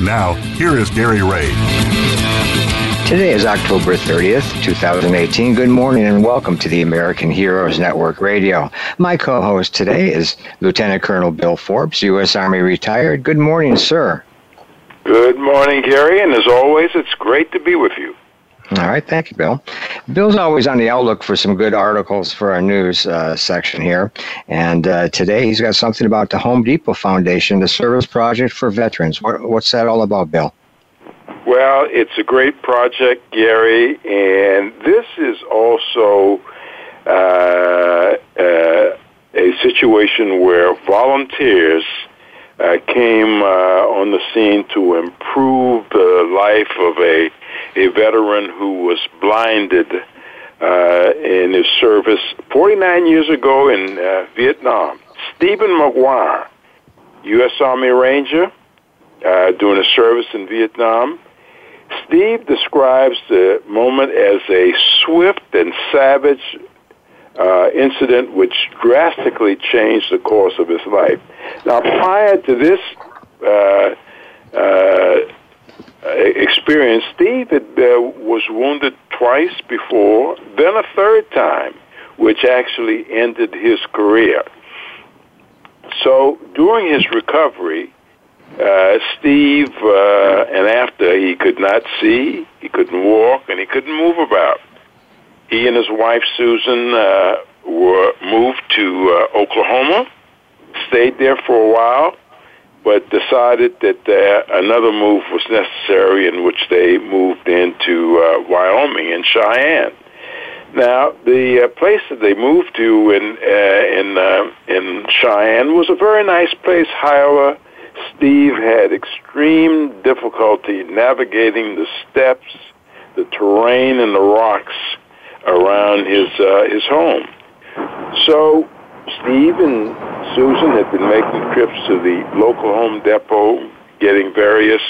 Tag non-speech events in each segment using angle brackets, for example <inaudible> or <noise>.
Now, here is Gary Ray. Today is October 30th, 2018. Good morning and welcome to the American Heroes Network Radio. My co host today is Lieutenant Colonel Bill Forbes, U.S. Army retired. Good morning, sir. Good morning, Gary, and as always, it's great to be with you. All right, thank you, Bill. Bill's always on the outlook for some good articles for our news uh, section here. And uh, today he's got something about the Home Depot Foundation, the service project for veterans. What, what's that all about, Bill? Well, it's a great project, Gary, and this is also uh, uh, a situation where volunteers uh, came uh, on the scene to improve the life of a a veteran who was blinded uh, in his service 49 years ago in uh, Vietnam. Stephen McGuire, U.S. Army Ranger, doing a service in Vietnam. Steve describes the moment as a swift and savage uh, incident which drastically changed the course of his life. Now, prior to this uh, uh, experience, Steve had, was wounded twice before, then a third time, which actually ended his career. So during his recovery, uh, Steve, uh, and after he could not see, he couldn't walk, and he couldn't move about. He and his wife Susan uh, were moved to uh, Oklahoma, stayed there for a while, but decided that uh, another move was necessary, in which they moved into uh, Wyoming and Cheyenne. Now, the uh, place that they moved to in uh, in uh, in Cheyenne was a very nice place. However, Steve had extreme difficulty navigating the steps, the terrain, and the rocks around his uh, his home. So Steve and Susan had been making trips to the local Home Depot, getting various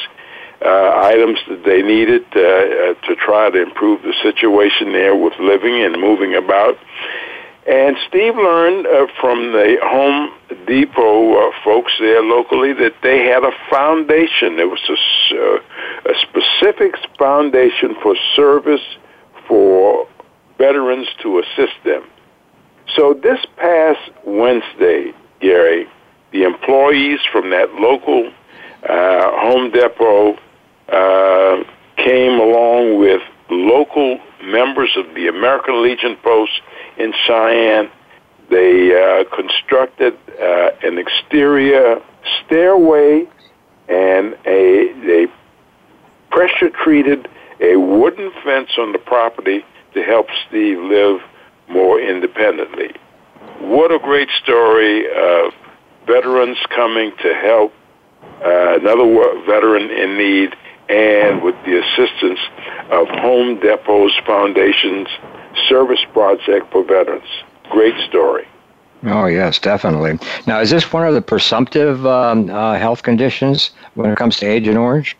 uh, items that they needed uh, uh, to try to improve the situation there with living and moving about. And Steve learned uh, from the Home Depot uh, folks there locally that they had a foundation. There was a, uh, a specific foundation for service for veterans to assist them. So this past Wednesday, Gary, the employees from that local uh, Home Depot uh, came along with local members of the American Legion Post in Cheyenne. They uh, constructed uh, an exterior stairway and a they pressure treated a wooden fence on the property to help Steve live more independently. What a great story of veterans coming to help uh, another veteran in need and with the assistance of Home Depot's Foundation's Service Project for Veterans. Great story. Oh, yes, definitely. Now, is this one of the presumptive um, uh, health conditions when it comes to Agent Orange?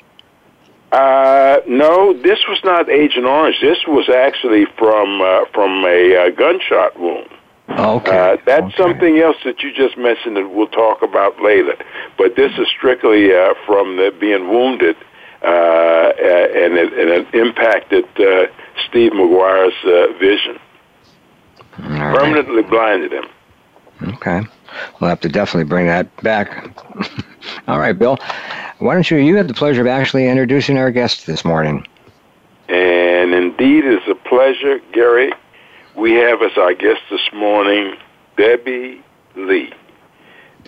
Uh, no, this was not Agent Orange. This was actually from uh, from a uh, gunshot wound. Okay. Uh, that's okay. something else that you just mentioned that we'll talk about later. But this is strictly uh, from the being wounded, uh, and, it, and it impacted uh, Steve McGuire's uh, vision. All Permanently blinded him. Okay. We'll have to definitely bring that back. <laughs> All right, Bill. Why don't you? You had the pleasure of actually introducing our guest this morning. And indeed, it's a pleasure, Gary. We have as our guest this morning Debbie Lee.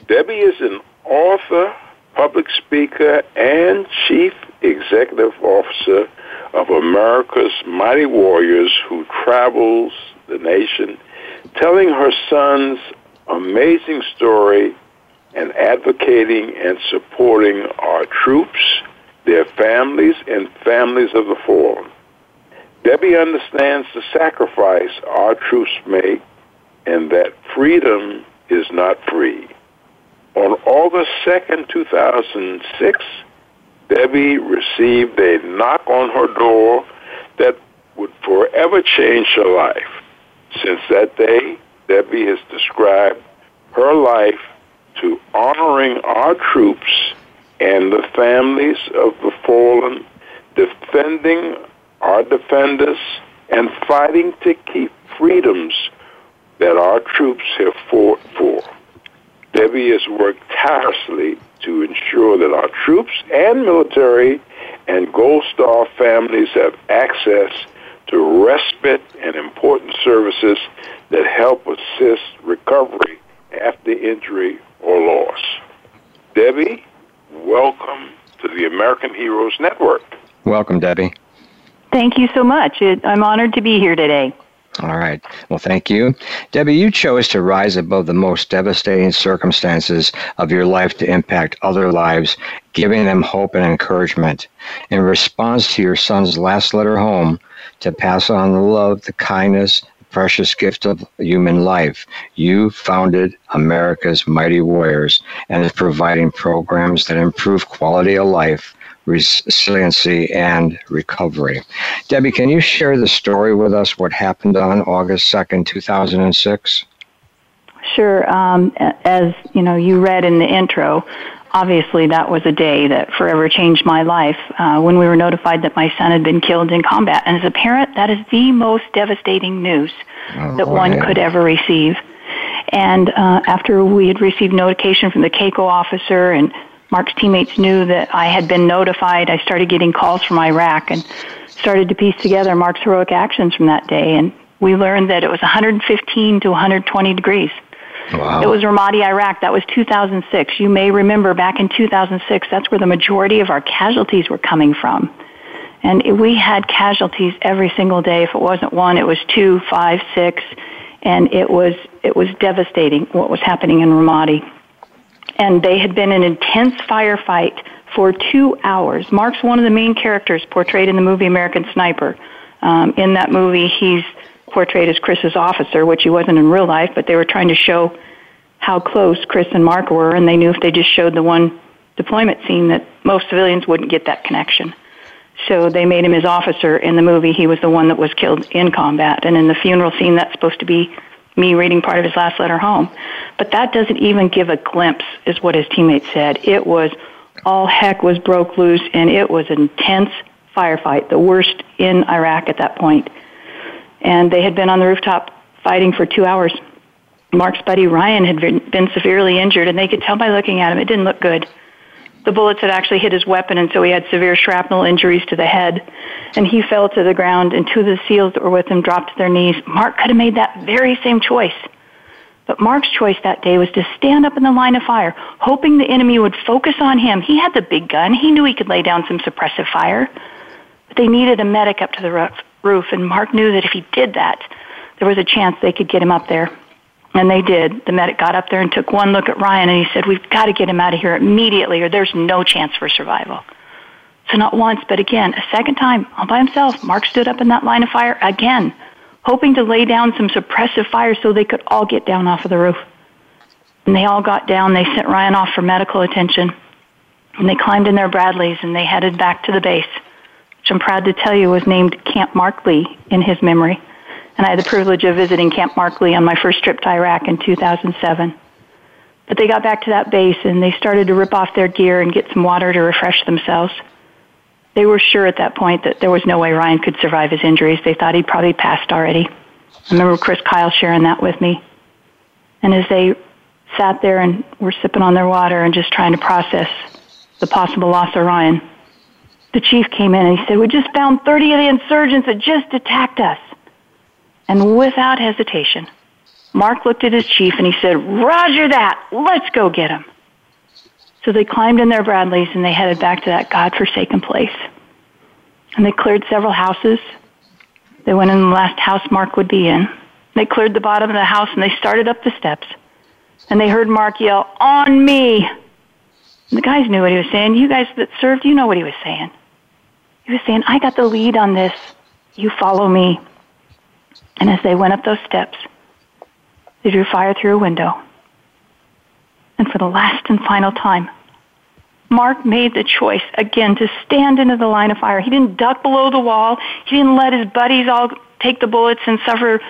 Debbie is an author, public speaker, and chief executive officer of America's Mighty Warriors who travels the nation telling her son's amazing story and advocating and supporting our troops, their families and families of the fallen. Debbie understands the sacrifice our troops make and that freedom is not free. On August 2nd, 2006, Debbie received a knock on her door that would forever change her life. Since that day, Debbie has described her life to honoring our troops and the families of the fallen, defending our defenders, and fighting to keep freedoms that our troops have fought for. Debbie has worked tirelessly to ensure that our troops and military and Gold Star families have access to respite and important services that help assist recovery after injury or loss. Debbie, welcome to the American Heroes Network. Welcome, Debbie. Thank you so much. I'm honored to be here today. All right. Well, thank you. Debbie, you chose to rise above the most devastating circumstances of your life to impact other lives, giving them hope and encouragement. In response to your son's last letter home, to pass on the love, the kindness, the precious gift of human life, you founded America's Mighty Warriors and is providing programs that improve quality of life resiliency and recovery. Debbie, can you share the story with us, what happened on August 2nd, 2006? Sure. Um, as you know, you read in the intro, obviously that was a day that forever changed my life uh, when we were notified that my son had been killed in combat. And as a parent, that is the most devastating news oh, that one yeah. could ever receive. And uh, after we had received notification from the CACO officer and Mark's teammates knew that I had been notified. I started getting calls from Iraq and started to piece together Mark's heroic actions from that day. And we learned that it was 115 to 120 degrees. Wow. It was Ramadi, Iraq. That was 2006. You may remember back in 2006, that's where the majority of our casualties were coming from. And we had casualties every single day. If it wasn't one, it was two, five, six, and it was it was devastating what was happening in Ramadi and they had been in an intense firefight for two hours. Mark's one of the main characters portrayed in the movie American Sniper. Um, in that movie, he's portrayed as Chris's officer, which he wasn't in real life, but they were trying to show how close Chris and Mark were, and they knew if they just showed the one deployment scene that most civilians wouldn't get that connection. So they made him his officer in the movie. He was the one that was killed in combat, and in the funeral scene, that's supposed to be me reading part of his last letter home. But that doesn't even give a glimpse, is what his teammate said. It was all heck was broke loose, and it was an intense firefight, the worst in Iraq at that point. And they had been on the rooftop fighting for two hours. Mark's buddy Ryan had been severely injured, and they could tell by looking at him it didn't look good the bullets had actually hit his weapon, and so he had severe shrapnel injuries to the head. And he fell to the ground, and two of the SEALs that were with him dropped to their knees. Mark could have made that very same choice. But Mark's choice that day was to stand up in the line of fire, hoping the enemy would focus on him. He had the big gun. He knew he could lay down some suppressive fire. But they needed a medic up to the roof, and Mark knew that if he did that, there was a chance they could get him up there. And they did. The medic got up there and took one look at Ryan and he said, We've got to get him out of here immediately or there's no chance for survival. So not once, but again, a second time, all by himself, Mark stood up in that line of fire again, hoping to lay down some suppressive fire so they could all get down off of the roof. And they all got down. They sent Ryan off for medical attention. And they climbed in their Bradleys and they headed back to the base, which I'm proud to tell you was named Camp Marc Lee in his memory and I had the privilege of visiting Camp Marc Lee on my first trip to Iraq in 2007. But they got back to that base and they started to rip off their gear and get some water to refresh themselves. They were sure at that point that there was no way Ryan could survive his injuries. They thought he'd probably passed already. I remember Chris Kyle sharing that with me. And as they sat there and were sipping on their water and just trying to process the possible loss of Ryan, the chief came in and he said, We just found 30 of the insurgents that just attacked us. And without hesitation, Mark looked at his chief and he said, Roger that, let's go get him. So they climbed in their Bradleys and they headed back to that God-forsaken place. And they cleared several houses. They went in the last house Mark would be in. They cleared the bottom of the house and they started up the steps. And they heard Mark yell, On me! And the guys knew what he was saying. You guys that served, you know what he was saying. He was saying, I got the lead on this. You follow me. And as they went up those steps, they drew fire through a window. And for the last and final time, Mark made the choice again to stand into the line of fire. He didn't duck below the wall. He didn't let his buddies all take the bullets and suffer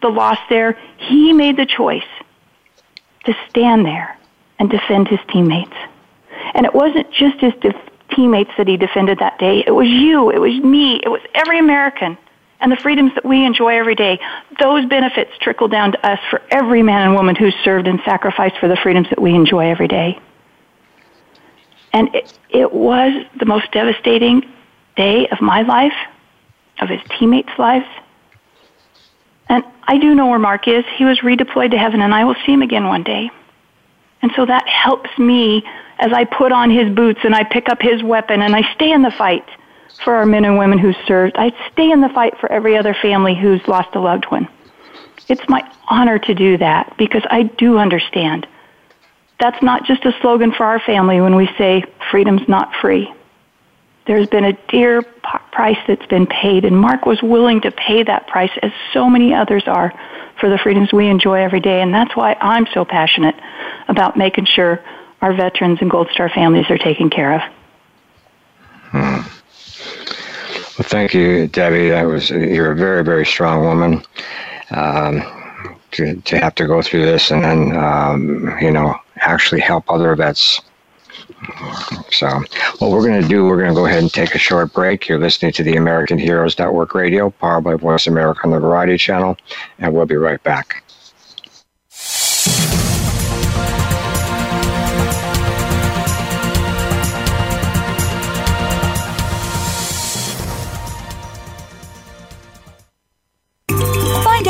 the loss there. He made the choice to stand there and defend his teammates. And it wasn't just his def- teammates that he defended that day. It was you. It was me. It was every American. And the freedoms that we enjoy every day, those benefits trickle down to us for every man and woman who's served and sacrificed for the freedoms that we enjoy every day. And it, it was the most devastating day of my life, of his teammates' lives. And I do know where Mark is. He was redeployed to heaven, and I will see him again one day. And so that helps me as I put on his boots and I pick up his weapon and I stay in the fight for our men and women who served. I stay in the fight for every other family who's lost a loved one. It's my honor to do that because I do understand that's not just a slogan for our family when we say freedom's not free. There's been a dear price that's been paid, and Mark was willing to pay that price, as so many others are, for the freedoms we enjoy every day. And that's why I'm so passionate about making sure our veterans and Gold Star families are taken care of. Hmm. Thank you, Debbie. That was you're a very, very strong woman. Um, to, to have to go through this and then um, you know actually help other vets. So, what we're going to do, we're going to go ahead and take a short break. You're listening to the American Heroes Network Radio, powered by Voice America on the Variety Channel, and we'll be right back.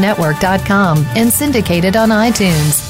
Network.com and syndicated on iTunes.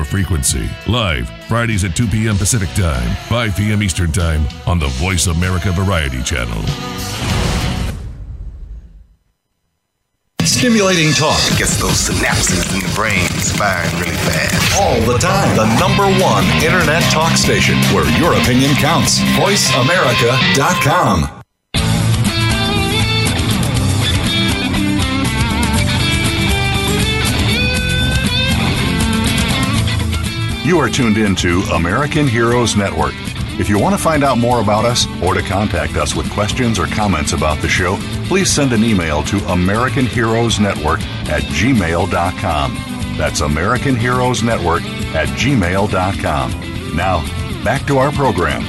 frequency. Live Fridays at 2 p.m. Pacific Time, 5 p.m. Eastern Time on the Voice America Variety Channel. Stimulating talk gets those synapses in the brain firing really fast. All the time. The number one internet talk station where your opinion counts. VoiceAmerica.com. You are tuned in to American Heroes Network. If you want to find out more about us or to contact us with questions or comments about the show, please send an email to American Heroes Network at gmail.com. That's American Heroes Network at gmail.com. Now, back to our program.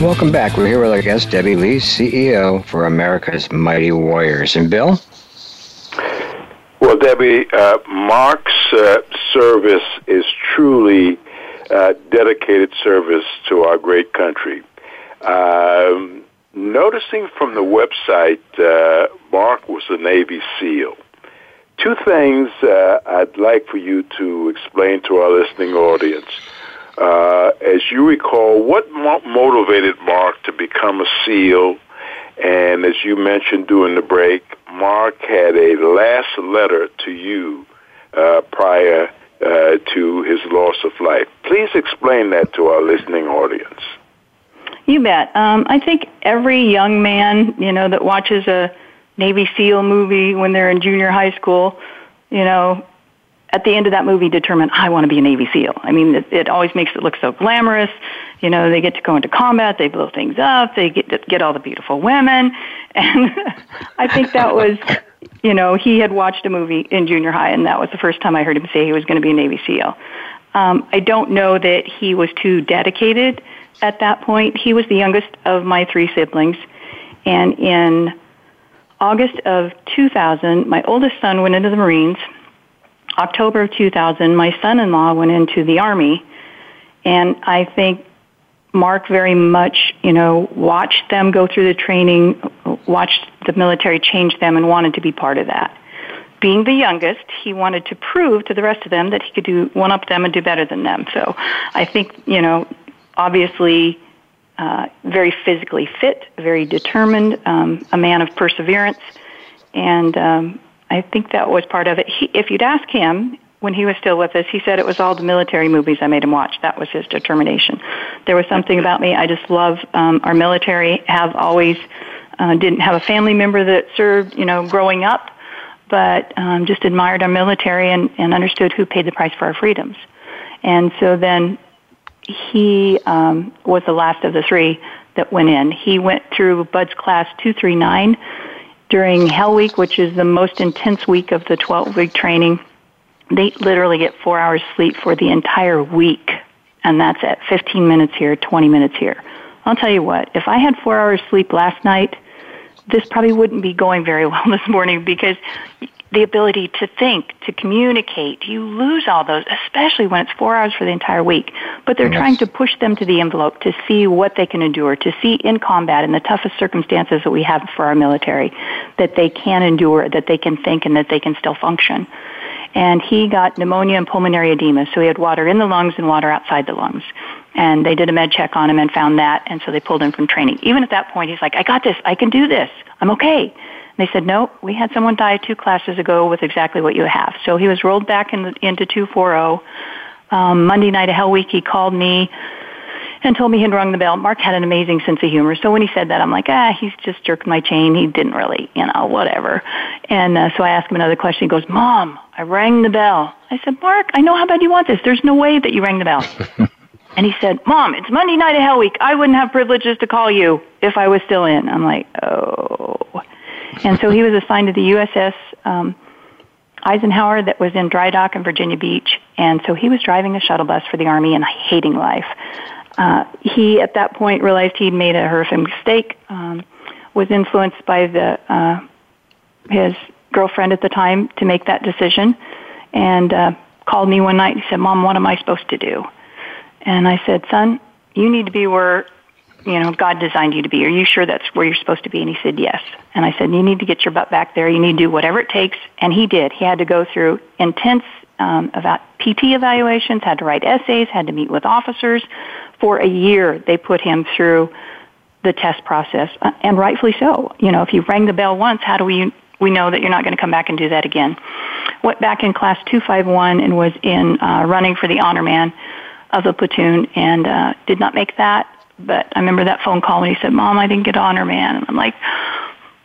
Welcome back. We're here with our guest, Debbie Lee, CEO for America's Mighty Warriors. And Bill? Well, Debbie, uh, Mark's uh, service is truly uh, dedicated service to our great country. Um, noticing from the website, uh, Mark was a Navy SEAL. two things uh, I'd like for you to explain to our listening audience. Uh, as you recall, what mo- motivated Mark to become a SEAL? And as you mentioned during the break, Mark had a last letter to you uh, prior uh, to his loss of life. Please explain that to our listening audience. You bet. Um, I think every young man, you know, that watches a Navy SEAL movie when they're in junior high school, you know, at the end of that movie determine I want to be a Navy SEAL. I mean, it, it always makes it look so glamorous. You know, they get to go into combat, they blow things up, they get to get all the beautiful women, and <laughs> I think that was, you know, he had watched a movie in junior high, and that was the first time I heard him say he was going to be a Navy SEAL. Um, I don't know that he was too dedicated at that point. He was the youngest of my three siblings, and in August of 2000, my oldest son went into the Marines. October of 2000, my son-in-law went into the Army, and I think Mark very much, you know, watched them go through the training, watched the military change them, and wanted to be part of that. Being the youngest, he wanted to prove to the rest of them that he could do one up them and do better than them. So, I think, you know, obviously, uh, very physically fit, very determined, um, a man of perseverance, and um, I think that was part of it. He, if you'd ask him when he was still with us, he said it was all the military movies I made him watch. That was his determination. There was something about me. I just love um, our military. Have always uh, didn't have a family member that served, you know, growing up, but um, just admired our military and, and understood who paid the price for our freedoms. And so then he um, was the last of the three that went in. He went through BUD/S class 239 during Hell Week, which is the most intense week of the 12 week training. They literally get four hours sleep for the entire week, and that's at 15 minutes here, 20 minutes here. I'll tell you what, if I had four hours sleep last night, this probably wouldn't be going very <laughs> well this morning because the ability to think, to communicate, you lose all those, especially when it's four hours for the entire week. But they're yes. trying to push them to the envelope to see what they can endure, to see in combat in the toughest circumstances that we have for our military that they can endure, that they can think, and that they can still function. And he got pneumonia and pulmonary edema, so he had water in the lungs and water outside the lungs. And they did a med check on him and found that, and so they pulled him from training. Even at that point, he's like, I got this, I can do this, I'm okay. They said, no, we had someone die two classes ago with exactly what you have. So he was rolled back in the, into 240. Um, Monday night of Hell Week, he called me and told me he'd rung the bell. Mark had an amazing sense of humor. So when he said that, I'm like, ah, he's just jerked my chain. He didn't really, you know, whatever. And uh, so I asked him another question. He goes, Mom, I rang the bell. I said, Mark, I know how bad you want this. There's no way that you rang the bell. <laughs> and he said, Mom, it's Monday night of Hell Week. I wouldn't have privileges to call you if I was still in. I'm like, oh. And so he was assigned to the USS um, Eisenhower that was in dry dock in Virginia Beach. And so he was driving a shuttle bus for the Army and hating life. Uh, he, at that point, realized he'd made a horrific mistake, um, was influenced by the, uh, his girlfriend at the time to make that decision, and uh, called me one night and said, Mom, what am I supposed to do? And I said, Son, you need to be where you know, God designed you to be. Are you sure that's where you're supposed to be? And he said, yes. And I said, you need to get your butt back there. You need to do whatever it takes. And he did. He had to go through intense um, about PT evaluations, had to write essays, had to meet with officers. For a year, they put him through the test process, uh, and rightfully so. You know, if you rang the bell once, how do we we know that you're not going to come back and do that again? Went back in class 251 and was in uh, running for the honor man of the platoon and uh, did not make that but I remember that phone call when he said, Mom, I didn't get honor man. And I'm like,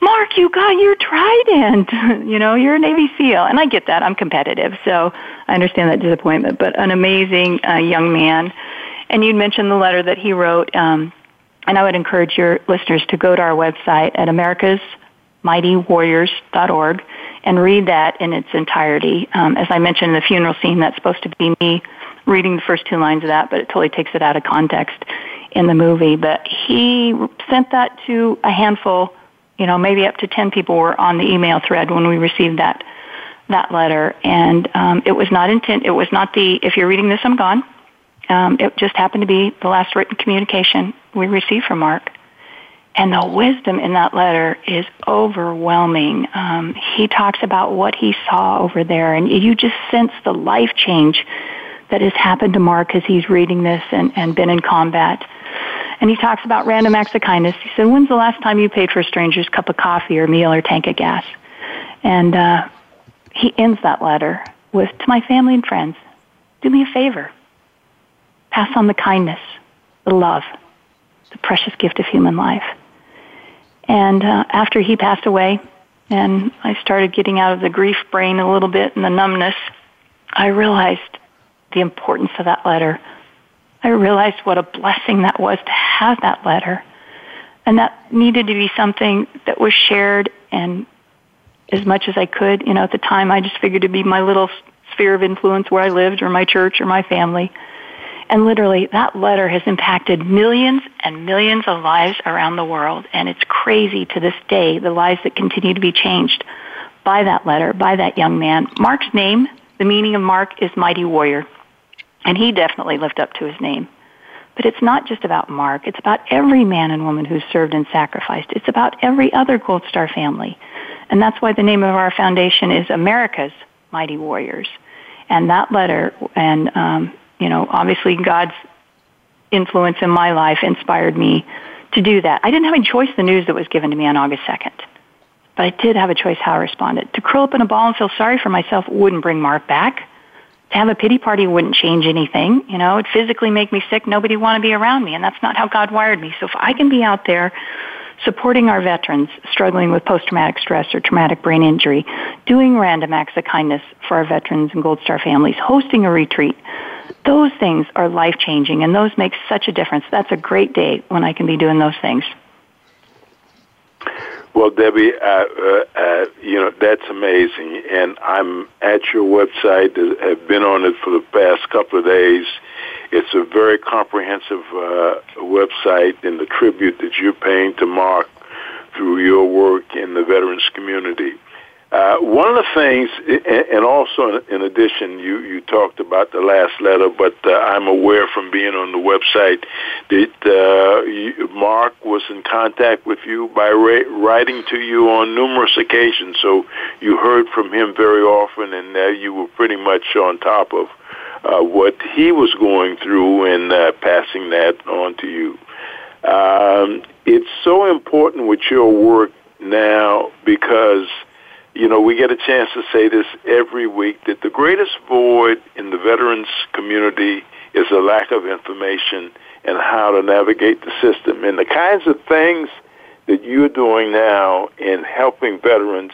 Mark, you got your trident. <laughs> you know, you're a Navy SEAL. And I get that. I'm competitive. So I understand that disappointment, but an amazing uh, young man. And you'd mentioned the letter that he wrote. Um, and I would encourage your listeners to go to our website at americasmightywarriors.org and read that in its entirety. Um, as I mentioned in the funeral scene, that's supposed to be me reading the first two lines of that, but it totally takes it out of context in the movie, but he sent that to a handful, you know, maybe up to 10 people were on the email thread when we received that that letter and um, it was not intent it was not the if you're reading this i'm gone um, it just happened to be the last written communication we received from mark And the wisdom in that letter is overwhelming. Um, he talks about what he saw over there, and you just sense the life change that has happened to Mark as he's reading this and, and been in combat. And he talks about random acts of kindness. He said, When's the last time you paid for a stranger's cup of coffee or meal or tank of gas? And uh, he ends that letter with, To my family and friends, do me a favor. Pass on the kindness, the love, the precious gift of human life. And uh, after he passed away, and I started getting out of the grief brain a little bit and the numbness, I realized the importance of that letter. I realized what a blessing that was to have that letter. And that needed to be something that was shared and as much as I could. You know, at the time I just figured it'd be my little sphere of influence where I lived or my church or my family. And literally, that letter has impacted millions and millions of lives around the world. And it's crazy to this day, the lives that continue to be changed by that letter, by that young man. Mark's name, the meaning of Mark is mighty warrior. And he definitely lived up to his name. But it's not just about Mark. It's about every man and woman who's served and sacrificed. It's about every other Gold Star family. And that's why the name of our foundation is America's Mighty Warriors. And that letter and um, you know, obviously God's influence in my life inspired me to do that. I didn't have a choice the news that was given to me on August 2nd. But I did have a choice how I responded. To curl up in a ball and feel sorry for myself wouldn't bring Mark back. To have a pity party wouldn't change anything. You know, it'd physically make me sick. Nobody want to be around me, and that's not how God wired me. So if I can be out there supporting our veterans struggling with post-traumatic stress or traumatic brain injury, doing random acts of kindness for our veterans and Gold Star families, hosting a retreat, those things are life changing and those make such a difference. That's a great day when I can be doing those things. Well, Debbie, uh, uh, uh, you know that's amazing, and I'm at your website. Have been on it for the past couple of days. It's a very comprehensive uh, website, and the tribute that you're paying to Mark through your work in the veterans community. Uh, one of the things, and also in addition, you, you talked about the last letter, but uh, I'm aware from being on the website that uh, Mark was in contact with you by writing to you on numerous occasions. So you heard from him very often, and uh, you were pretty much on top of uh, what he was going through and uh, passing that on to you. Um, it's so important with your work now because – you know, we get a chance to say this every week that the greatest void in the veterans community is a lack of information and how to navigate the system. And the kinds of things that you're doing now in helping veterans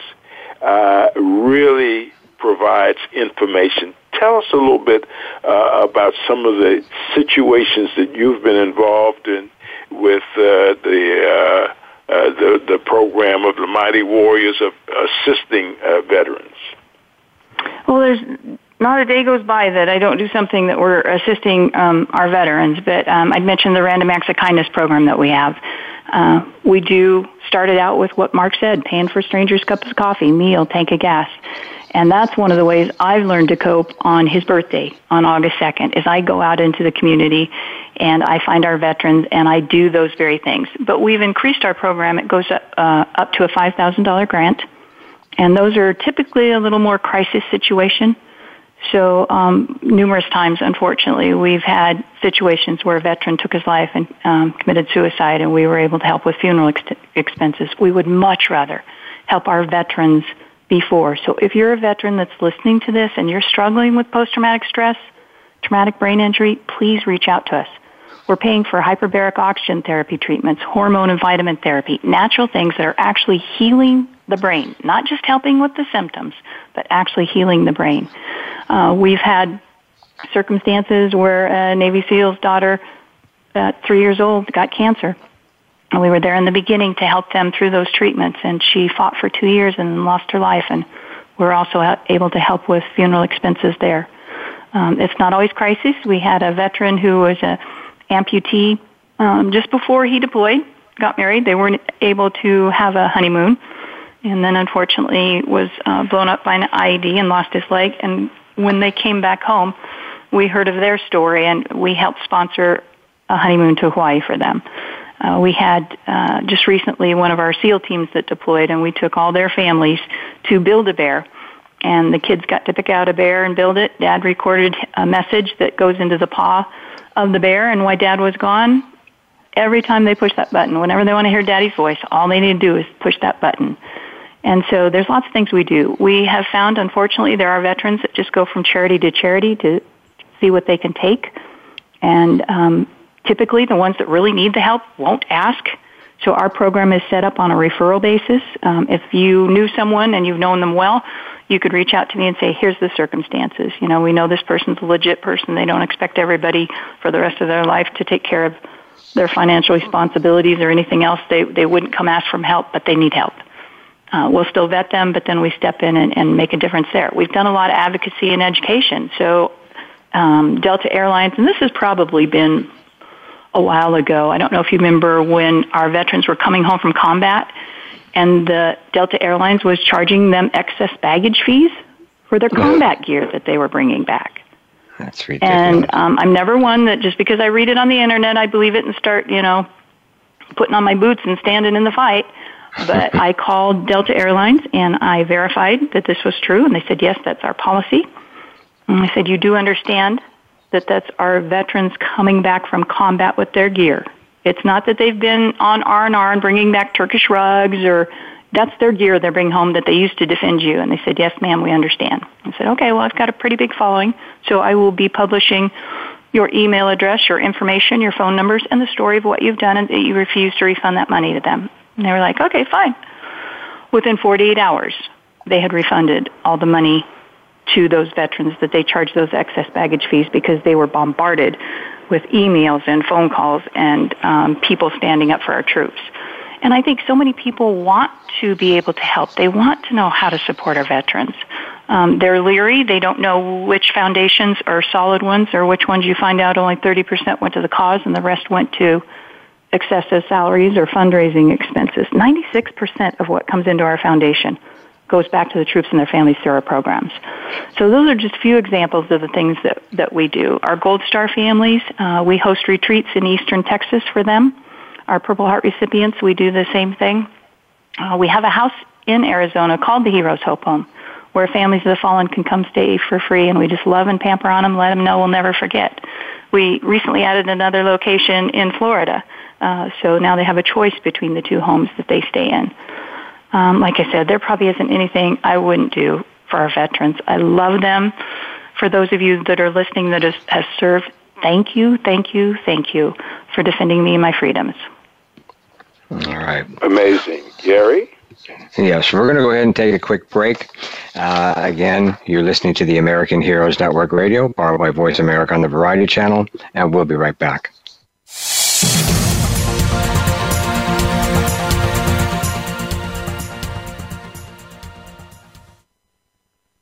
uh, really provides information. Tell us a little bit uh, about some of the situations that you've been involved in with uh, the uh, the the program of the Mighty Warriors of assisting uh, veterans. Well, there's not a day goes by that I don't do something that we're assisting um, our veterans. But um, I'd mentioned the Random Acts of Kindness program that we have. Uh, we do started out with what Mark said, paying for strangers' cups of coffee, meal, tank of gas. And that's one of the ways I've learned to cope on his birthday on August 2nd is I go out into the community and I find our veterans and I do those very things. But we've increased our program. It goes up, uh, up to a $5,000 grant. And those are typically a little more crisis situation. So um, numerous times, unfortunately, we've had situations where a veteran took his life and um, committed suicide, and we were able to help with funeral ex- expenses. We would much rather help our veterans before. So if you're a veteran that's listening to this and you're struggling with post-traumatic stress, traumatic brain injury, please reach out to us. We're paying for hyperbaric oxygen therapy treatments, hormone and vitamin therapy, natural things that are actually healing the brain, not just helping with the symptoms, but actually healing the brain. Uh, we've had circumstances where a Navy SEAL's daughter, at three years old, got cancer And we were there in the beginning to help them through those treatments, and she fought for two years and lost her life. And we're also able to help with funeral expenses there. Um, it's not always crisis. We had a veteran who was a amputee um, just before he deployed, got married. They weren't able to have a honeymoon, and then unfortunately was uh, blown up by an IED and lost his leg. And when they came back home, we heard of their story, and we helped sponsor a honeymoon to Hawaii for them. Uh, we had uh, just recently one of our SEAL teams that deployed, and we took all their families to build a bear. And the kids got to pick out a bear and build it. Dad recorded a message that goes into the paw of the bear, and why Dad was gone, every time they push that button, whenever they want to hear Daddy's voice, all they need to do is push that button. And so there's lots of things we do. We have found, unfortunately, there are veterans that just go from charity to charity to see what they can take. And um, typically, the ones that really need the help won't ask. So our program is set up on a referral basis. Um, if you knew someone and you've known them well, you could reach out to me and say, here's the circumstances. You know, we know this person's a legit person. They don't expect everybody for the rest of their life to take care of their financial responsibilities or anything else. They, they wouldn't come ask for help, but they need help. Uh, we'll still vet them, but then we step in and, and make a difference there. We've done a lot of advocacy and education. So um, Delta Airlines, and this has probably been a while ago. I don't know if you remember when our veterans were coming home from combat and the Delta Airlines was charging them excess baggage fees for their combat gear that they were bringing back. That's ridiculous. And um, I'm never one that just because I read it on the internet, I believe it and start, you know, putting on my boots and standing in the fight. But <laughs> I called Delta Airlines and I verified that this was true, and they said, yes, that's our policy. And I said, you do understand that that's our veterans coming back from combat with their gear. It's not that they've been on R&R and bringing back Turkish rugs or that's their gear they're bringing home that they used to defend you. And they said, yes, ma'am, we understand. I said, okay, well, I've got a pretty big following, so I will be publishing your email address, your information, your phone numbers, and the story of what you've done and that you refused to refund that money to them. And they were like, okay, fine. Within 48 hours, they had refunded all the money to those veterans that they charged those excess baggage fees because they were bombarded with emails and phone calls and um, people standing up for our troops. And I think so many people want to be able to help. They want to know how to support our veterans. Um, they're leery. They don't know which foundations are solid ones or which ones you find out only 30% went to the cause and the rest went to excessive salaries or fundraising expenses. 96% of what comes into our foundation goes back to the troops and their families through our programs. So those are just a few examples of the things that, that we do. Our Gold Star families, uh, we host retreats in eastern Texas for them. Our Purple Heart recipients, we do the same thing. Uh, we have a house in Arizona called the Heroes Hope Home where families of the fallen can come stay for free and we just love and pamper on them, let them know we'll never forget. We recently added another location in Florida, uh, so now they have a choice between the two homes that they stay in. Um, like I said, there probably isn't anything I wouldn't do for our veterans. I love them. For those of you that are listening that has, has served, thank you, thank you, thank you for defending me and my freedoms. All right. Amazing. Gary? Yes, we're going to go ahead and take a quick break. Uh, again, you're listening to the American Heroes Network Radio, powered by Voice America on the Variety Channel, and we'll be right back.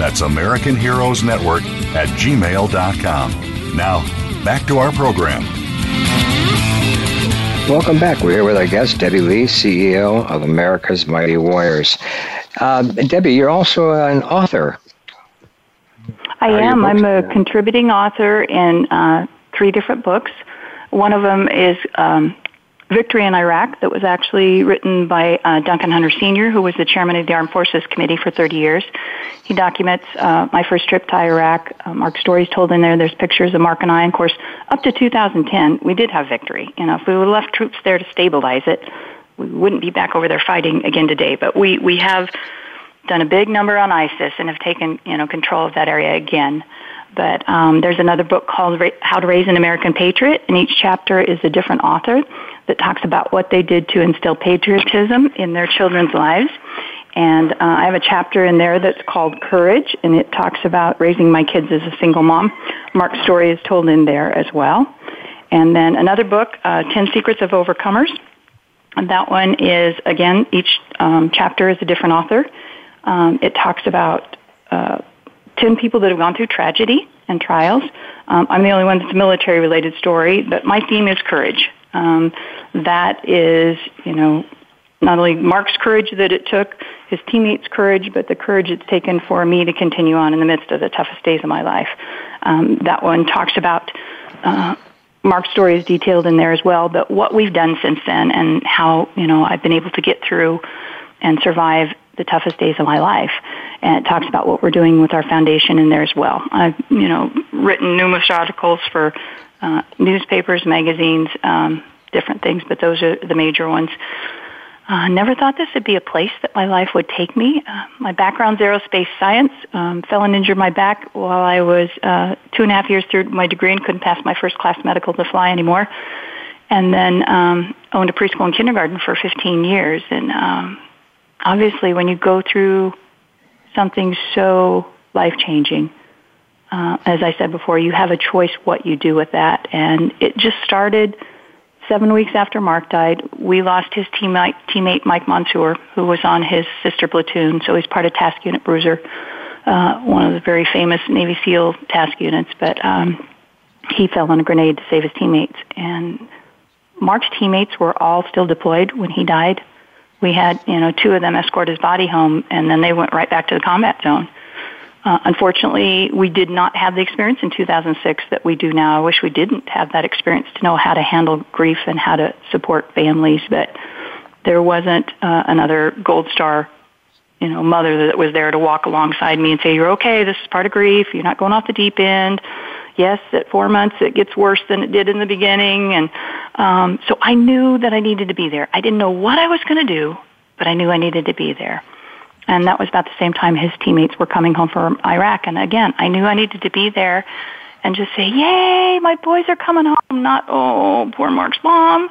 That's American Heroes Network at gmail.com. Now, back to our program. Welcome back. We're here with our guest, Debbie Lee, CEO of America's Mighty Warriors. Uh, Debbie, you're also an author. I am. I'm a contributing author in uh, three different books. One of them is um, Victory in Iraq, that was actually written by uh, Duncan Hunter Sr., who was the chairman of the Armed Forces Committee for 30 years. He documents uh, my first trip to Iraq. Uh, Mark's stories told in there. There's pictures of Mark and I. Of course, up to 2010, we did have victory. You know, if we would left troops there to stabilize it, we wouldn't be back over there fighting again today. But we, we have done a big number on ISIS and have taken, you know, control of that area again. But um, there's another book called How to Raise an American Patriot, and each chapter is a different author that talks about what they did to instill patriotism in their children's lives. And uh, I have a chapter in there that's called Courage, and it talks about raising my kids as a single mom. Mark's story is told in there as well. And then another book, uh, 10 Secrets of Overcomers. And that one is, again, each um, chapter is a different author. Um, it talks about uh, 10 people that have gone through tragedy and trials. Um, I'm the only one that's a military related story, but my theme is courage. Um, that is, you know, not only Mark's courage that it took, his teammates' courage, but the courage it's taken for me to continue on in the midst of the toughest days of my life. Um, that one talks about uh, Mark's story is detailed in there as well, but what we've done since then and how you know I've been able to get through and survive the toughest days of my life. And it talks about what we're doing with our foundation in there as well. I've, you know, written numerous articles for uh, newspapers, magazines, um, different things, but those are the major ones. Uh, never thought this would be a place that my life would take me. Uh, my background's aerospace science. Um, fell and injured my back while I was uh, two and a half years through my degree and couldn't pass my first class medical to fly anymore. And then um, owned a preschool and kindergarten for 15 years. And um, obviously when you go through something so life changing, uh, as I said before, you have a choice what you do with that. And it just started seven weeks after Mark died. We lost his teammate, teammate Mike Monsoor, who was on his sister platoon, so he's part of Task Unit Bruiser, uh, one of the very famous Navy SEAL task units. But um, he fell on a grenade to save his teammates. And Mark's teammates were all still deployed when he died we had you know two of them escort his body home, and then they went right back to the combat zone. Uh, unfortunately, we did not have the experience in 2006 that we do now. I wish we didn't have that experience to know how to handle grief and how to support families, but there wasn't uh, another gold star you know mother that was there to walk alongside me and say you're okay this is part of grief you're not going off the deep end yes, at four months it gets worse than it did in the beginning. And um, so I knew that I needed to be there. I didn't know what I was going to do, but I knew I needed to be there. And that was about the same time his teammates were coming home from Iraq. And again, I knew I needed to be there and just say, yay, my boys are coming home, not, oh, poor Mark's mom.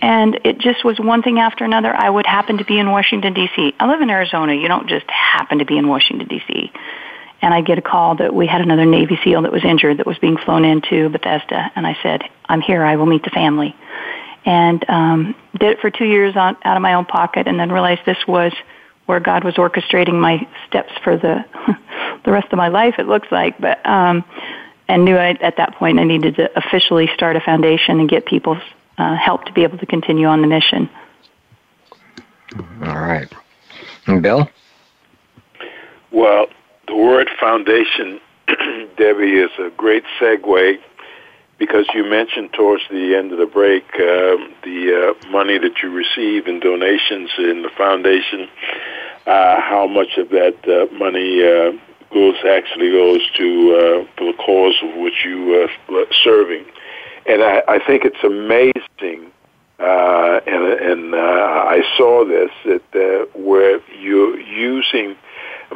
And it just was one thing after another. I would happen to be in Washington, D.C. I live in Arizona. You don't just happen to be in Washington, D.C and I get a call that we had another Navy SEAL that was injured that was being flown into Bethesda, and I said, "I'm here. I will meet the family." And um, did it for two years on, out of my own pocket, and then realized this was where God was orchestrating my steps for the <laughs> the rest of my life. It looks like, but um, and knew I, at that point I needed to officially start a foundation and get people's uh, help to be able to continue on the mission. All right, and Bill. Well, the word foundation, <clears throat> Debbie, is a great segue because you mentioned towards the end of the break um, the uh, money that you receive in donations in the foundation, uh, how much of that uh, money uh, goes actually goes to uh, the cause of which you are uh, serving, and I, I think it's amazing. And and I saw this that where you're using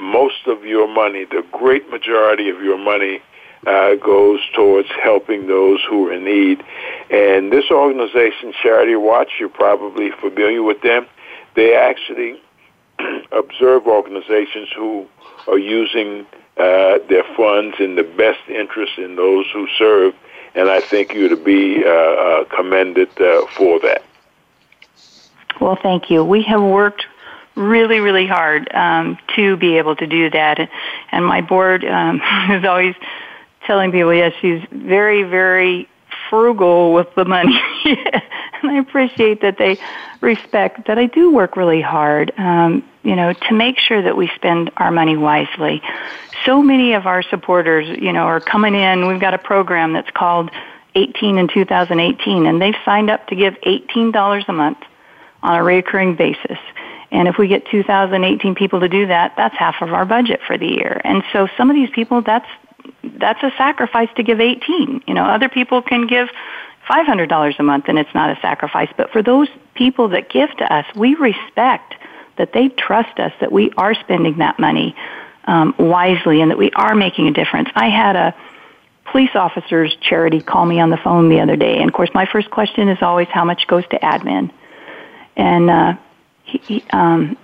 most of your money, the great majority of your money, uh, goes towards helping those who are in need. And this organization, Charity Watch, you're probably familiar with them. They actually <clears throat> observe organizations who are using uh, their funds in the best interest in those who serve, and I think you to be uh, uh, commended uh, for that. Well, thank you. We have worked really, really hard um, to be able to do that, and my board um, <laughs> is always telling people, yes, she's very, very frugal with the money. <laughs> and I appreciate that they respect that I do work really hard, um, you know, to make sure that we spend our money wisely. So many of our supporters, you know, are coming in. We've got a program that's called 18 in 2018, and they've signed up to give $18 a month on a recurring basis. And if we get 2018 people to do that, that's half of our budget for the year. And so some of these people, that's that's a sacrifice to give 18. You know, other people can give $500 a month and it's not a sacrifice. But for those people that give to us, we respect that they trust us that we are spending that money um, wisely and that we are making a difference. I had a police officers charity call me on the phone the other day, and of course, my first question is always how much goes to admin. And uh, he, um,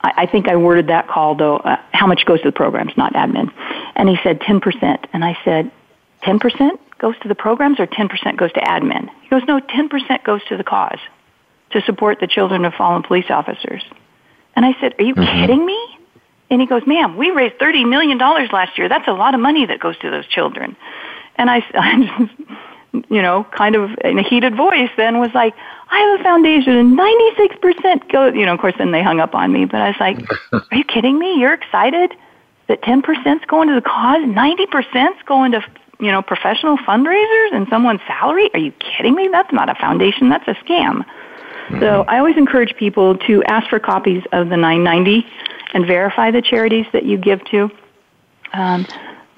I, I think I worded that call though, uh, how much goes to the programs, not admin. And he said 10%. And I said, 10% goes to the programs or 10% goes to admin? He goes, no, 10% goes to the cause to support the children of fallen police officers. And I said, are you mm-hmm. kidding me? And he goes, ma'am, we raised $30 million last year. That's a lot of money that goes to those children. And I, <laughs> I just, you know, kind of in a heated voice then was like, I have a foundation and 96% go, you know, of course then they hung up on me, but I was like, <laughs> are you kidding me? You're excited that 10% is going to the cause, 90% is going to, you know, professional fundraisers and someone's salary? Are you kidding me? That's not a foundation, that's a scam. Mm-hmm. So I always encourage people to ask for copies of the 990 and verify the charities that you give to. Um,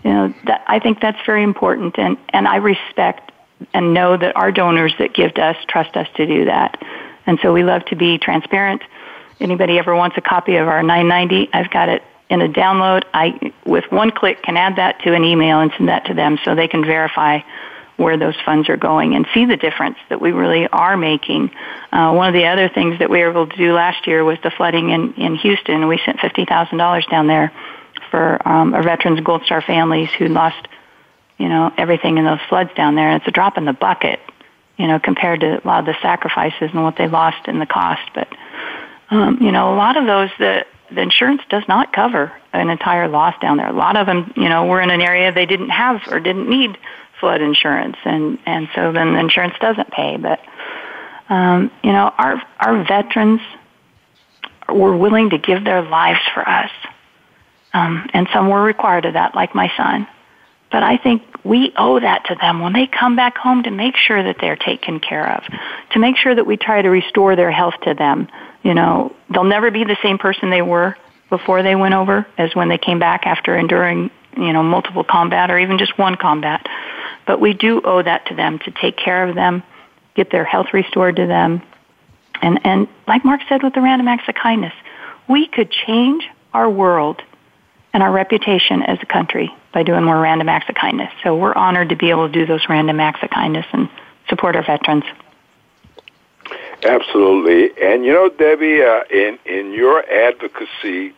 you know, that, I think that's very important, and, and I respect and know that our donors that give to us trust us to do that. And so we love to be transparent. Anybody ever wants a copy of our 990, I've got it in a download. I, with one click, can add that to an email and send that to them so they can verify where those funds are going and see the difference that we really are making. Uh, one of the other things that we were able to do last year was the flooding in, in Houston. We sent $50,000 down there for um, our veterans Gold Star families who lost you know, everything in those floods down there. And it's a drop in the bucket, you know, compared to a lot of the sacrifices and what they lost in the cost. But, um, you know, a lot of those, the, the insurance does not cover an entire loss down there. A lot of them, you know, were in an area they didn't have or didn't need flood insurance, and and so then the insurance doesn't pay. But um, you know, our our veterans were willing to give their lives for us, um, and some were required of that, like my son. But I think we owe that to them when they come back home to make sure that they're taken care of, to make sure that we try to restore their health to them. You know, they'll never be the same person they were before they went over as when they came back after enduring, you know, multiple combat or even just one combat. But we do owe that to them to take care of them, get their health restored to them. And, and like Mark said with the random acts of kindness, we could change our world and our reputation as a country by doing more random acts of kindness. So we're honored to be able to do those random acts of kindness and support our veterans. Absolutely. And you know, Debbie, uh, in, in your advocacy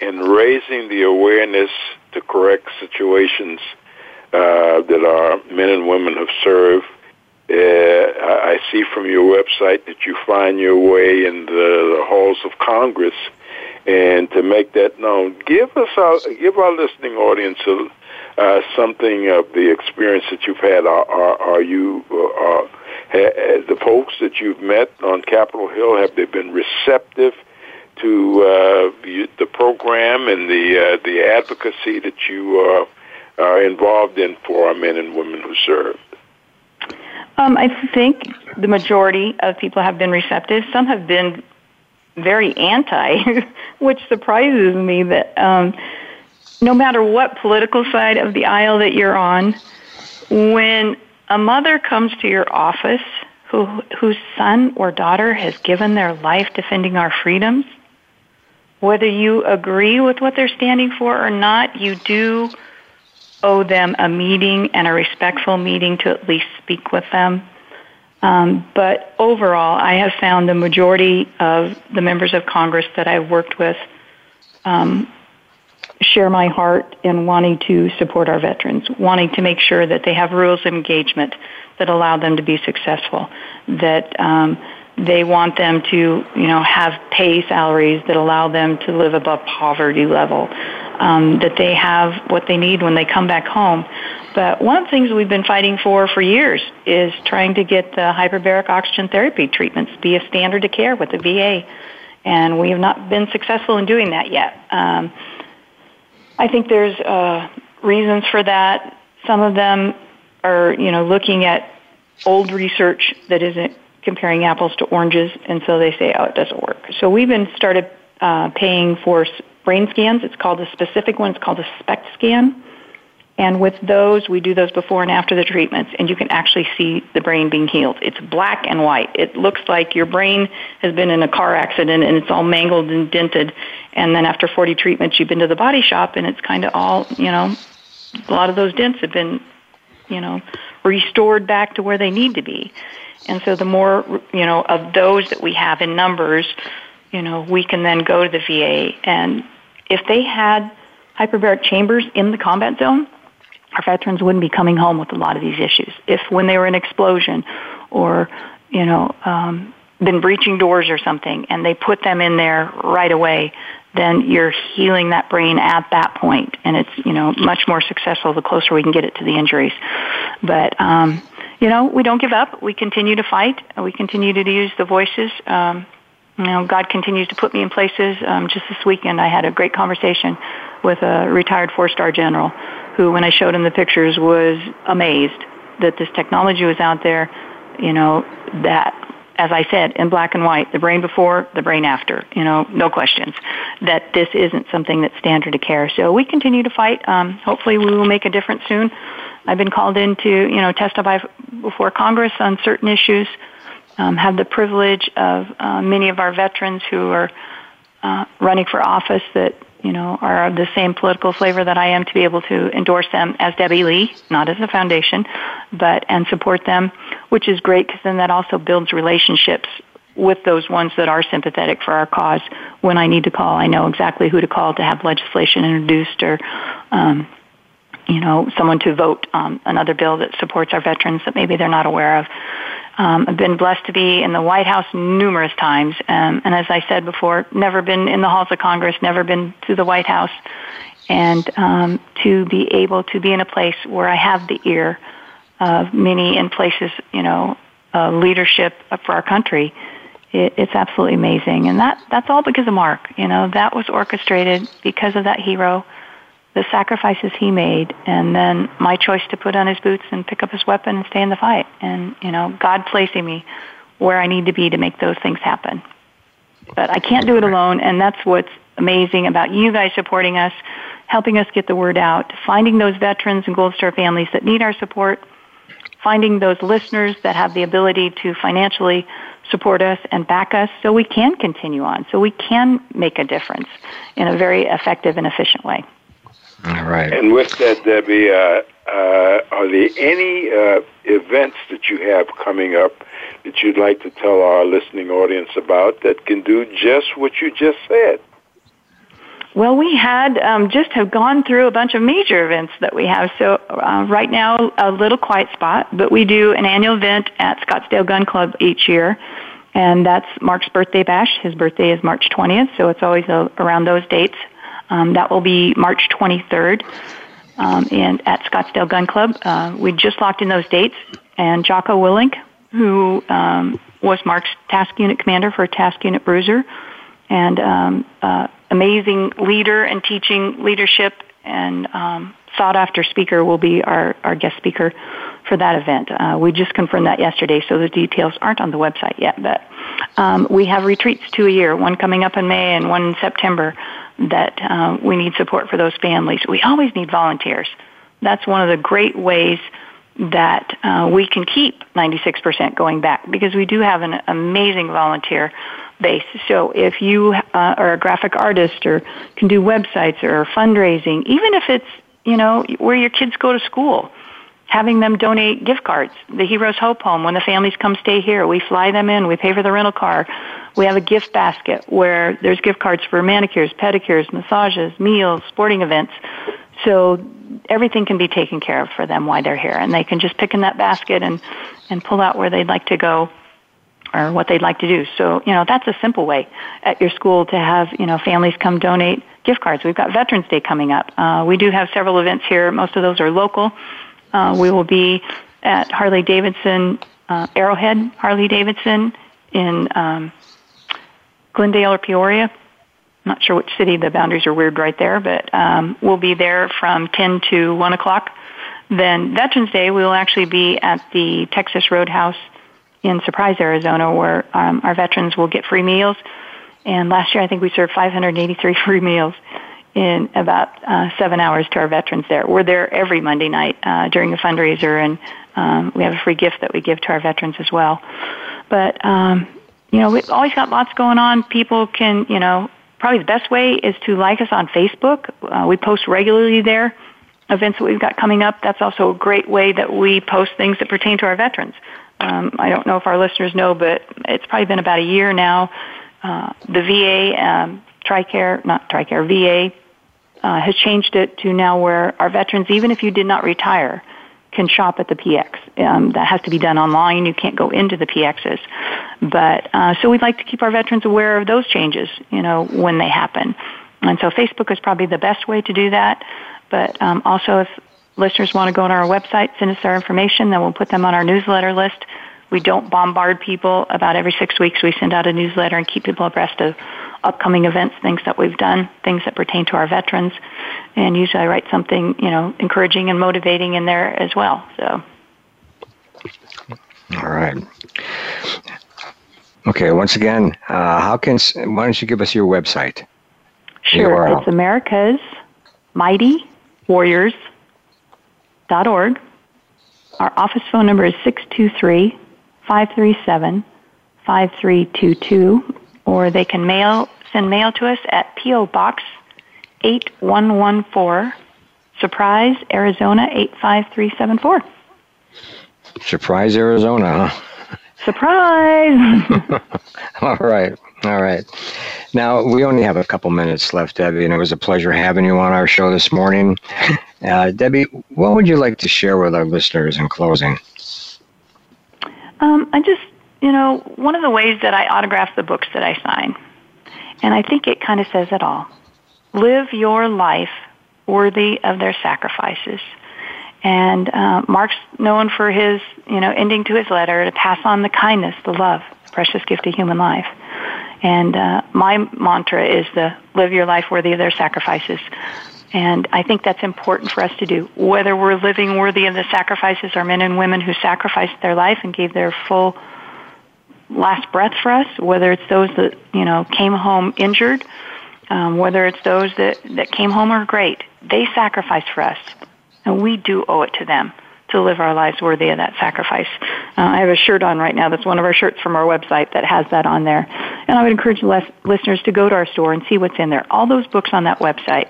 in raising the awareness to correct situations uh, that our men and women have served, uh, I see from your website that you find your way in the, the halls of Congress and to make that known. Give us our, give our listening audience uh, something of the experience that you've had. Are, are, are you uh, ha, the folks that you've met on Capitol Hill? Have they been receptive to uh, the program and the uh, the advocacy that you uh, are involved in for our men and women who serve? Um, I think the majority of people have been receptive. Some have been very anti, <laughs> which surprises me that um, no matter what political side of the aisle that you're on, when a mother comes to your office who, whose son or daughter has given their life defending our freedoms, whether you agree with what they're standing for or not, you do owe them a meeting and a respectful meeting to at least speak with them um, but overall, I have found the majority of the members of Congress that I've worked with um, share my heart in wanting to support our veterans, wanting to make sure that they have rules of engagement that allow them to be successful, that um, they want them to, you know, have pay salaries that allow them to live above poverty level, um, that they have what they need when they come back home. But one of the things we've been fighting for for years is trying to get the hyperbaric oxygen therapy treatments be a standard of care with the VA, and we have not been successful in doing that yet. Um, I think there's uh, reasons for that. Some of them are, you know, looking at old research that isn't comparing apples to oranges, and so they say, oh, it doesn't work. So we've been started uh, paying for brain scans. It's called a specific one. It's called a SPECT scan. And with those, we do those before and after the treatments, and you can actually see the brain being healed. It's black and white. It looks like your brain has been in a car accident and it's all mangled and dented. And then after 40 treatments, you've been to the body shop and it's kind of all, you know, a lot of those dents have been, you know, restored back to where they need to be. And so the more, you know, of those that we have in numbers, you know, we can then go to the VA. And if they had hyperbaric chambers in the combat zone, our veterans wouldn't be coming home with a lot of these issues. If when they were in explosion or, you know, um, been breaching doors or something and they put them in there right away, then you're healing that brain at that point and it's, you know, much more successful the closer we can get it to the injuries. But, um, you know, we don't give up. We continue to fight. We continue to use the voices. Um, you know, God continues to put me in places. Um, just this weekend, I had a great conversation with a retired four-star general who, when I showed him the pictures, was amazed that this technology was out there. You know, that, as I said, in black and white, the brain before, the brain after. You know, no questions. That this isn't something that's standard of care. So we continue to fight. Um, hopefully, we will make a difference soon. I've been called in to, you know, testify before Congress on certain issues. Um, have the privilege of uh, many of our veterans who are uh, running for office that you know, are of the same political flavor that I am to be able to endorse them as Debbie Lee, not as a foundation, but and support them, which is great because then that also builds relationships with those ones that are sympathetic for our cause. When I need to call, I know exactly who to call to have legislation introduced or, um, you know, someone to vote on another bill that supports our veterans that maybe they're not aware of. Um, I've been blessed to be in the White House numerous times, um, and as I said before, never been in the halls of Congress, never been to the White House, and um, to be able to be in a place where I have the ear of many in places, you know, uh, leadership for our country. It, it's absolutely amazing, and that that's all because of Mark. You know, that was orchestrated because of that hero the sacrifices he made and then my choice to put on his boots and pick up his weapon and stay in the fight. And you know god placing me where i need to be to make those things happen. But i can't do it alone and that's what's amazing about you guys supporting us helping us get the word out finding those veterans and gold star families that need our support finding those listeners that have the ability to financially support us and back us so we can continue on so we can make a difference in a very effective and efficient way all right. And with that, Debbie, uh, uh, are there any uh, events that you have coming up that you'd like to tell our listening audience about that can do just what you just said? Well, we had um, just have gone through a bunch of major events that we have. So uh, right now, a little quiet spot, but we do an annual event at Scottsdale Gun Club each year, and that's Mark's birthday bash. His birthday is March 20th, so it's always uh, around those dates. Um, that will be March 23rd um, and at Scottsdale Gun Club. Uh, we just locked in those dates, and Jocko Willink, who um, was Mark's task unit commander for Task Unit Bruiser, and um, uh, amazing leader and teaching leadership and um, sought after speaker will be our, our guest speaker for that event. Uh, we just confirmed that yesterday, so the details aren't on the website yet. But um, we have retreats two a year, one coming up in May and one in September that uh, we need support for those families. We always need volunteers. That's one of the great ways that uh, we can keep 96% going back because we do have an amazing volunteer base. So if you uh, are a graphic artist or can do websites or fundraising, even if it's, you know, where your kids go to school, having them donate gift cards. The Heroes Hope Home, when the families come stay here, we fly them in, we pay for the rental car, We have a gift basket where there's gift cards for manicures, pedicures, massages, meals, sporting events. So everything can be taken care of for them while they're here, and they can just pick in that basket and and pull out where they'd like to go or what they'd like to do. So, you know, that's a simple way at your school to have, you know, families come donate gift cards. We've got Veterans Day coming up. Uh, we do have several events here. Most of those are local. Uh, we will be at Harley Davidson, uh, Arrowhead Harley Davidson in um, Glendale or Peoria. I'm not sure which city. The boundaries are weird right there, but um, we'll be there from 10 to 1 o'clock. Then Veterans Day, we will actually be at the Texas Roadhouse in Surprise, Arizona, where um, our veterans will get free meals. And last year, I think we served 583 <laughs> free meals in about uh, seven hours to our veterans there. We're there every Monday night uh, during a fundraiser, and um, we have a free gift that we give to our veterans as well. But um, you know, we've always got lots going on. People can, you know, probably the best way is to like us on Facebook. Uh, we post regularly there events that we've got coming up. That's also a great way that we post things that pertain to our veterans. Um, I don't know if our listeners know, but it's probably been about a year now. Uh, the VA, um, TRICARE, not TRICARE, VA uh, has changed it to now where our veterans, even if you did not retire, can shop at the PX. Um, that has to be done online. You can't go into the PXs. But uh, so we'd like to keep our veterans aware of those changes, you know, when they happen. And so Facebook is probably the best way to do that. But um, also, if listeners want to go on our website, send us their information, then we'll put them on our newsletter list. We don't bombard people. About every six weeks, we send out a newsletter and keep people abreast of upcoming events, things that we've done, things that pertain to our veterans. And usually I write something, you know, encouraging and motivating in there as well. So. All right. Okay, once again, uh, how can, why don't you give us your website? Sure. It's America's Mighty Warriors org. Our office phone number is 623 537 5322, or they can mail send mail to us at P.O. Box 8114, Surprise, Arizona 85374. Surprise, Arizona, huh? Surprise! <laughs> <laughs> All right. All right. Now, we only have a couple minutes left, Debbie, and it was a pleasure having you on our show this morning. Uh, Debbie, what would you like to share with our listeners in closing? Um, I just, you know, one of the ways that I autograph the books that I sign, and I think it kind of says it all live your life worthy of their sacrifices. And uh, Mark's known for his, you know, ending to his letter to pass on the kindness, the love, the precious gift of human life. And uh, my mantra is the live your life worthy of their sacrifices. And I think that's important for us to do. Whether we're living worthy of the sacrifices are men and women who sacrificed their life and gave their full last breath for us, whether it's those that, you know, came home injured, um, whether it's those that, that came home are great. They sacrificed for us. And we do owe it to them to live our lives worthy of that sacrifice. Uh, I have a shirt on right now that's one of our shirts from our website that has that on there. And I would encourage les- listeners to go to our store and see what's in there. All those books on that website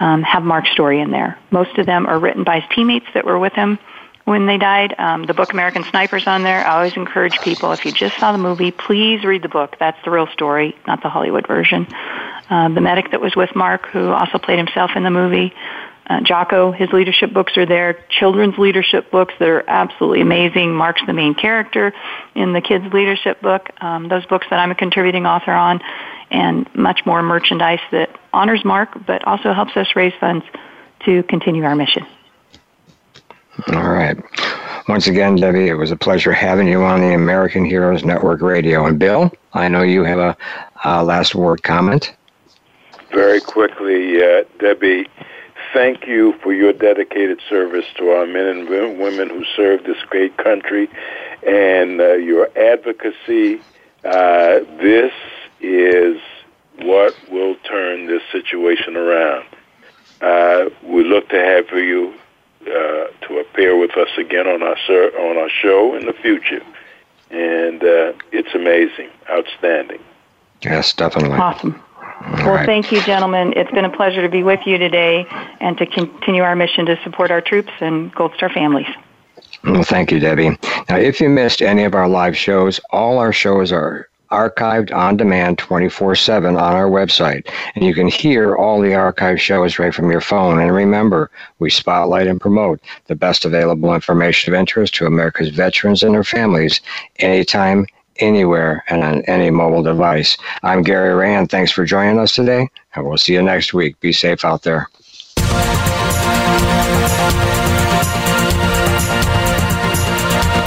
um, have Mark's story in there. Most of them are written by his teammates that were with him when they died. Um, the book American Snipers on there. I always encourage people if you just saw the movie, please read the book. That's the real story, not the Hollywood version. Uh, the medic that was with Mark, who also played himself in the movie, uh, Jocko, his leadership books are there. Children's leadership books that are absolutely amazing. Mark's the main character in the kids' leadership book. Um, those books that I'm a contributing author on, and much more merchandise that honors Mark, but also helps us raise funds to continue our mission. All right. Once again, Debbie, it was a pleasure having you on the American Heroes Network Radio. And Bill, I know you have a, a last word comment. Very quickly, uh, Debbie thank you for your dedicated service to our men and women who serve this great country and uh, your advocacy. Uh, this is what will turn this situation around. Uh, we look to have for you uh, to appear with us again on our on our show in the future, and uh, it's amazing, outstanding. Yes, definitely. Awesome. Well, right. thank you, gentlemen. It's been a pleasure to be with you today and to continue our mission to support our troops and Gold Star families. Well, thank you, Debbie. Now, if you missed any of our live shows, all our shows are archived on demand 24 7 on our website. And you can hear all the archive shows right from your phone. And remember, we spotlight and promote the best available information of interest to America's veterans and their families anytime, anywhere, and on any mobile device. I'm Gary Rand. Thanks for joining us today, and we'll see you next week. Be safe out there.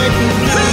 right now.